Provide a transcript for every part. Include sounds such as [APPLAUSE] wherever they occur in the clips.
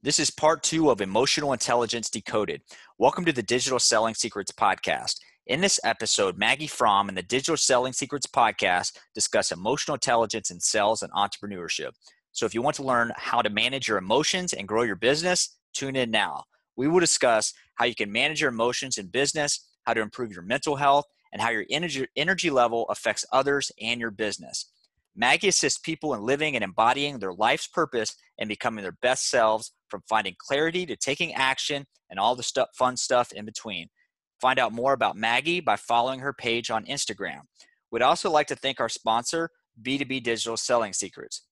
This is part two of Emotional Intelligence Decoded. Welcome to the Digital Selling Secrets Podcast. In this episode, Maggie Fromm and the Digital Selling Secrets Podcast discuss emotional intelligence in sales and entrepreneurship. So, if you want to learn how to manage your emotions and grow your business, tune in now. We will discuss how you can manage your emotions in business, how to improve your mental health, and how your energy, energy level affects others and your business. Maggie assists people in living and embodying their life's purpose and becoming their best selves from finding clarity to taking action and all the stuff, fun stuff in between. Find out more about Maggie by following her page on Instagram. We'd also like to thank our sponsor, B2B Digital Selling Secrets.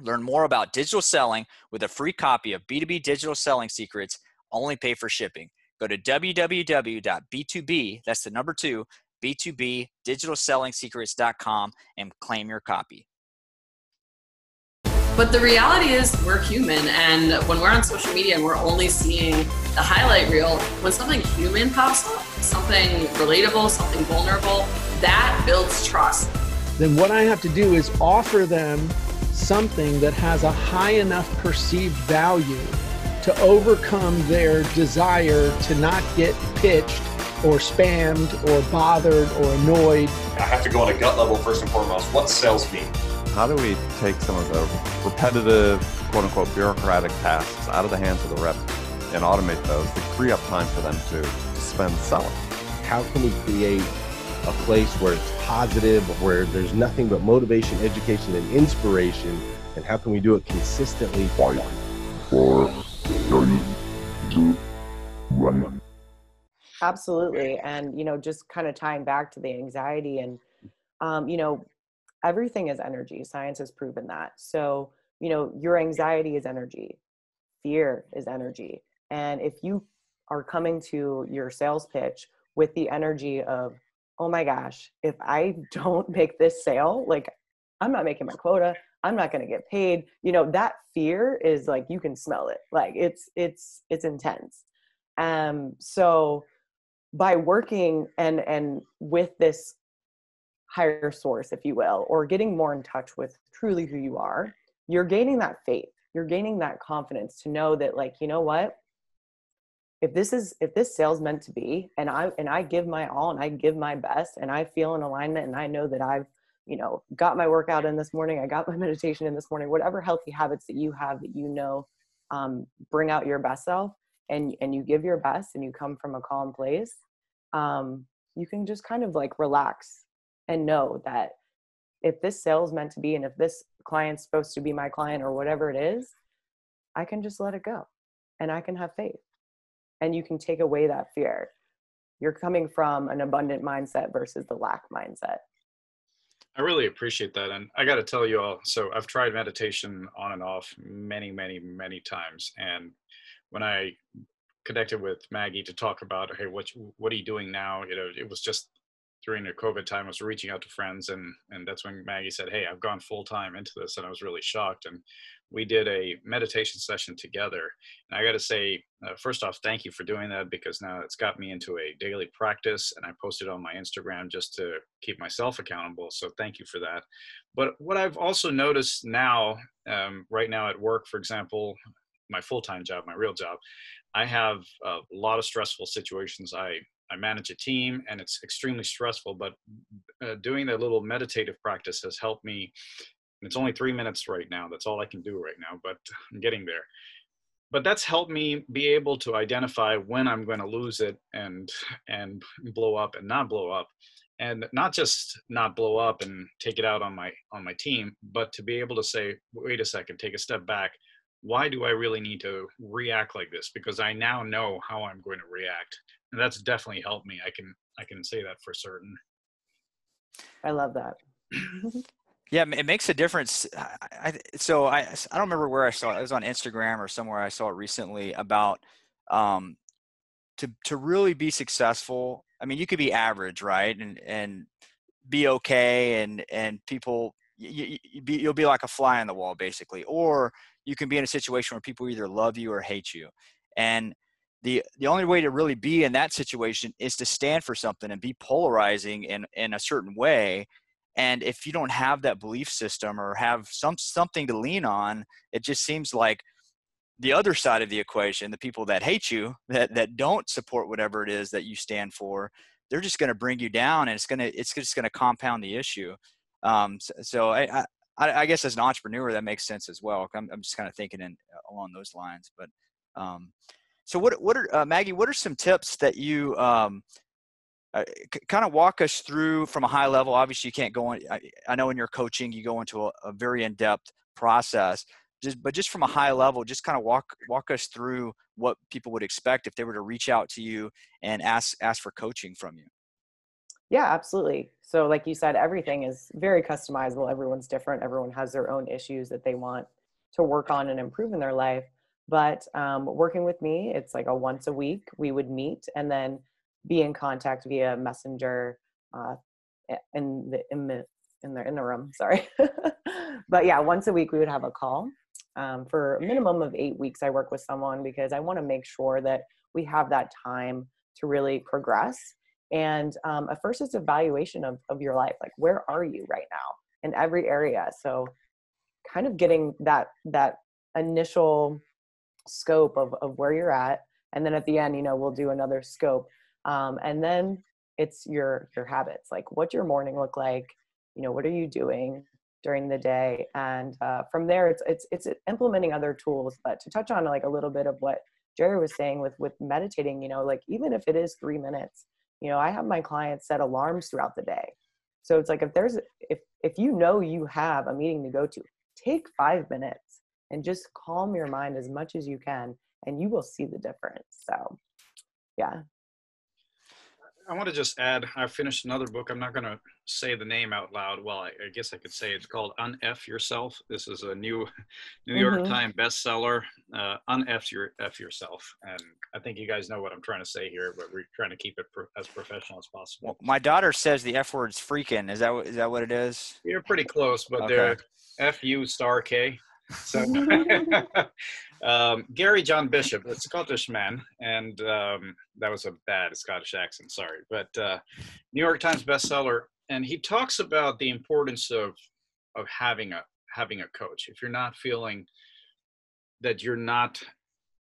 Learn more about digital selling with a free copy of B2B Digital Selling Secrets, only pay for shipping. Go to www.b2b, that's the number two, B2B digitalsellingsecrets.com and claim your copy. But the reality is, we're human, and when we're on social media and we're only seeing the highlight reel, when something human pops up, something relatable, something vulnerable, that builds trust. Then what I have to do is offer them something that has a high enough perceived value to overcome their desire to not get pitched or spammed or bothered or annoyed. I have to go on a gut level first and foremost. What sells me? How do we take some of the repetitive, quote unquote, bureaucratic tasks out of the hands of the rep and automate those to free up time for them to spend selling? How can we create a place where it's positive, where there's nothing but motivation, education, and inspiration? And how can we do it consistently? Five, four, three, two, one. Absolutely. And, you know, just kind of tying back to the anxiety and, um, you know, everything is energy. Science has proven that. So, you know, your anxiety is energy, fear is energy. And if you are coming to your sales pitch with the energy of, oh my gosh, if I [LAUGHS] don't make this sale, like I'm not making my quota, I'm not going to get paid. You know, that fear is like you can smell it. Like it's it's it's intense. Um so by working and and with this higher source, if you will, or getting more in touch with truly who you are, you're gaining that faith. You're gaining that confidence to know that, like, you know what? If this is if this sale's meant to be, and I and I give my all and I give my best and I feel in alignment and I know that I've, you know, got my workout in this morning, I got [LAUGHS] my meditation in this morning, whatever healthy habits that you have that you know um, bring out your best self and and you give your best and you come from a calm place, um, you can just kind of like relax and know that if this sale is meant to be and if this client's supposed to be my client or whatever it is, I can just let it go and I can have faith. And you can take away that fear. You're coming from an abundant mindset versus the lack mindset. I really appreciate that. And I got to tell you all so I've tried meditation on and off many, many, many times. And when I connected with Maggie to talk about, hey, what, what are you doing now? You know, it was just during the COVID time, I was reaching out to friends, and and that's when Maggie said, "Hey, I've gone full time into this," and I was really shocked. And we did a meditation session together. And I got to say, uh, first off, thank you for doing that because now it's got me into a daily practice, and I posted on my Instagram just to keep myself accountable. So thank you for that. But what I've also noticed now, um, right now at work, for example, my full time job, my real job, I have a lot of stressful situations I I manage a team and it's extremely stressful, but uh, doing that little meditative practice has helped me. It's only three minutes right now. That's all I can do right now, but [LAUGHS] I'm getting there. But that's helped me be able to identify when I'm going to lose it and and blow up and not blow up, and not just not blow up and take it out on my on my team, but to be able to say, wait a second, take a step back. Why do I really need to react like this? Because I now know how I'm going to react and that's definitely helped me. I can I can say that for certain. I love that. [LAUGHS] yeah, it makes a difference. I, I, so I I don't remember where I saw it. It was on Instagram or somewhere I saw it recently about um, to to really be successful. I mean, you could be average, right, and and be okay, and and people you, you be, you'll be like a fly on the wall basically, or you can be in a situation where people either love you or hate you, and the the only way to really be in that situation is to stand for something and be polarizing in in a certain way and if you don't have that belief system or have some something to lean on it just seems like the other side of the equation, the people that hate you, that that don't support whatever it is that you stand for, they're just going to bring you down, and it's gonna it's just going to compound the issue. Um, so, so I, I, I guess as an entrepreneur, that makes sense as well. I'm, I'm just kind of thinking in along those lines. But um, so what what are uh, Maggie? What are some tips that you um, uh, c- kind of walk us through from a high level? Obviously, you can't go in. I, I know in your coaching, you go into a, a very in depth process. Just, but just from a high level, just kind of walk walk us through what people would expect if they were to reach out to you and ask ask for coaching from you. Yeah, absolutely. So, like you said, everything is very customizable. Everyone's different. Everyone has their own issues that they want to work on and improve in their life. But um, working with me, it's like a once a week we would meet and then be in contact via messenger uh, in the in the in the in the room. Sorry, [LAUGHS] but yeah, once a week we would have a call. Um, for a minimum of eight weeks, I work with someone because I want to make sure that we have that time to really progress. And um, at first, it's evaluation of of your life, like where are you right now in every area. So, kind of getting that that initial scope of, of where you're at and then at the end you know we'll do another scope. Um, and then it's your your habits like what your morning look like? You know what are you doing during the day? And uh, from there it's it's it's implementing other tools but to touch on like a little bit of what jerry was saying with with meditating you know like even if it is three minutes you know i have my clients set alarms throughout the day. So it's like if there's if if you know you have a meeting to go to take five minutes and just calm your mind as much as you can and you will see the difference so yeah I want to just add, I finished another book. I'm not going to say the name out loud. Well, I, I guess I could say it's called Unf Yourself. This is a new [LAUGHS] New York Mhm. Times bestseller. Uh, Unf your F yourself, and I think you guys know what I'm trying to say here, but we're trying to keep it pro- as professional as possible. Well, my daughter says the F word's freaking. Is that what- is that what it is? You're pretty close, but Okay. they're F U star K. So, [LAUGHS] um, Gary John Bishop, a Scottish man, and um, that was a bad Scottish accent, sorry, but uh, New York Times bestseller, and he talks about the importance of of having a having a coach. If you're not feeling that you're not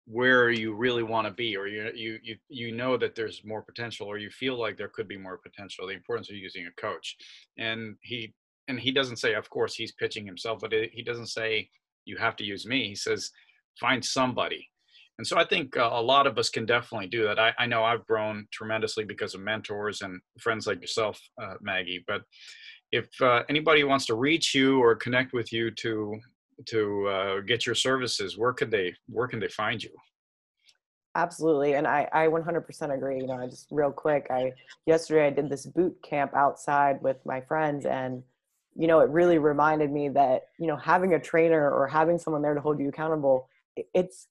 where you really want to be or you you you you know that there's more potential or you feel like there could be more potential the importance of using a coach and he and he doesn't say of course he's pitching himself but he doesn't say you have to use me he says find somebody and so i think uh, a lot of us can definitely do that I, I know i've grown tremendously because of mentors and friends like yourself uh, maggie but if uh, anybody wants to reach you or connect with you to to uh, get your services where could they where can they find you Absolutely. And I, I 100% agree. You know, I just real quick, I, yesterday I did this boot camp outside with my friends and, you know, it really reminded me that, you know, having a trainer or having someone there to hold you accountable, it's,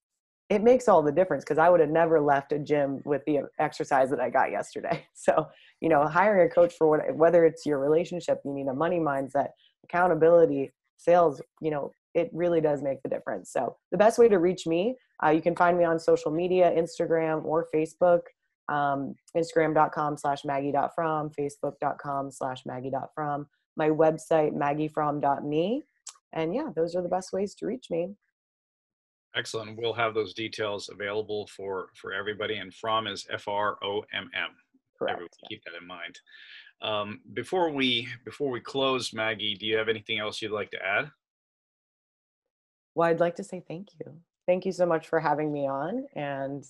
it makes all the difference because I would have never left a gym with the exercise that I got yesterday. [LAUGHS] So, you know, hiring a coach for what, whether it's your relationship, you need a money mindset, accountability, sales, you know, it really does make the difference. So the best way to reach me uh, you can find me on social media, Instagram or Facebook. Um, Instagram.com slash Maggie.fromm, Facebook.com slash Maggie.fromm, my website, MaggieFromm.me. And yeah, those are the best ways to reach me. excellent we'll have those details available for for everybody and Fromm is f-r-o-m-m Correct. everyone keep that in mind um, before we before we close maggie do you have anything else you'd like to add Well, I'd like to say thank you. Thank you so much for having me on. And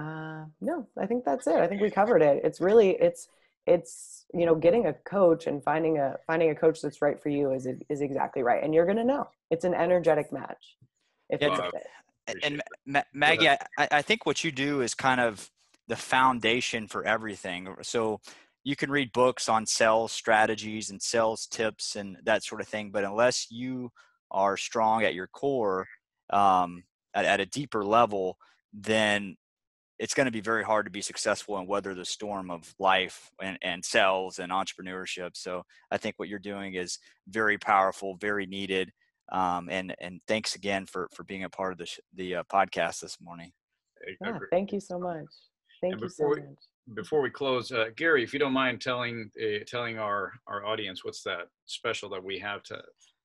uh, no, I think that's it. I think we covered it. It's really, it's, it's, you know, getting a coach and finding a, finding a coach that's right for you is, is exactly right. And you're going to know it's an energetic match. If Yeah, it's a Wow. and. Ma- Maggie, I, I I think what you do is kind of the foundation for everything. So you can read books on sales strategies and sales tips and that sort of thing, but unless you are strong at your core um, at, at a deeper level, then it's going to be very hard to be successful and weather the storm of life and, and sales and entrepreneurship. So I think what you're doing is very powerful, very needed. Um, and and thanks again for for being a part of the sh- the uh, podcast this morning. Yeah, thank you so much. Thank And you so before we- much. before we close uh, gary if you don't mind telling uh, telling our our audience what's that special that we have to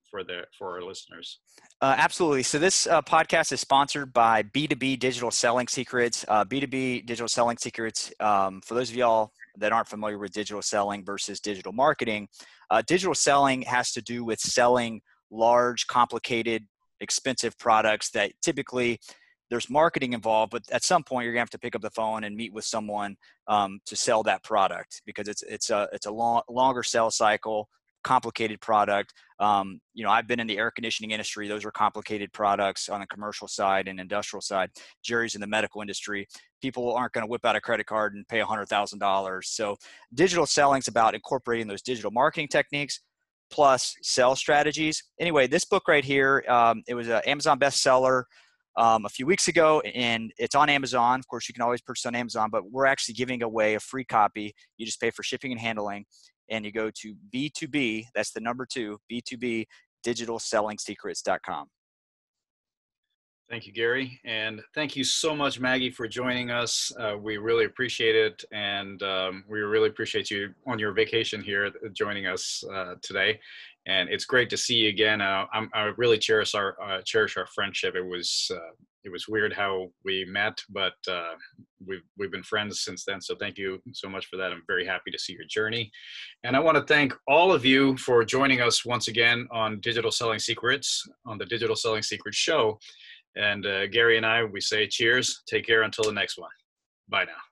for the for our listeners. Uh, absolutely. So this uh, podcast is sponsored by B2B Digital Selling Secrets. Uh, B2B Digital Selling Secrets. Um, for those of y'all that aren't familiar with digital selling versus digital marketing, uh, digital selling has to do with selling large, complicated, expensive products that typically there's marketing involved, but at some point you're gonna have to pick up the phone and meet with someone um, to sell that product because it's it's a it's a long, longer sales cycle, complicated product. Um, you know, I've been in the air conditioning industry; those are complicated products on the commercial side and industrial side. Jerry's in the medical industry; people aren't going to whip out a credit card and pay hundred thousand dollars. So, digital selling is about incorporating those digital marketing techniques plus sales strategies. Anyway, this book right here, um, it was an Amazon bestseller um, a few weeks ago, and it's on Amazon. Of course, you can always purchase on Amazon, but we're actually giving away a free copy. You just pay for shipping and handling, and you go to B2B, that's the number two, B2B digital selling digitalsellingsecrets.com. Thank you, Gary. And thank you so much, Maggie, for joining us. Uh, we really appreciate it. And um, we really appreciate you on your vacation here uh, joining us uh, today. And it's great to see you again. Uh, i really cherish our uh, cherish our friendship. It was uh, it was weird how we met, but we've we've been friends since then. So thank you so much for that. I'm very happy to see your journey. And I want to thank all of you for joining us once again on Digital Selling Secrets on the Digital Selling Secrets Show. And uh, Gary and I, we say cheers. Take care until the next one. Bye now.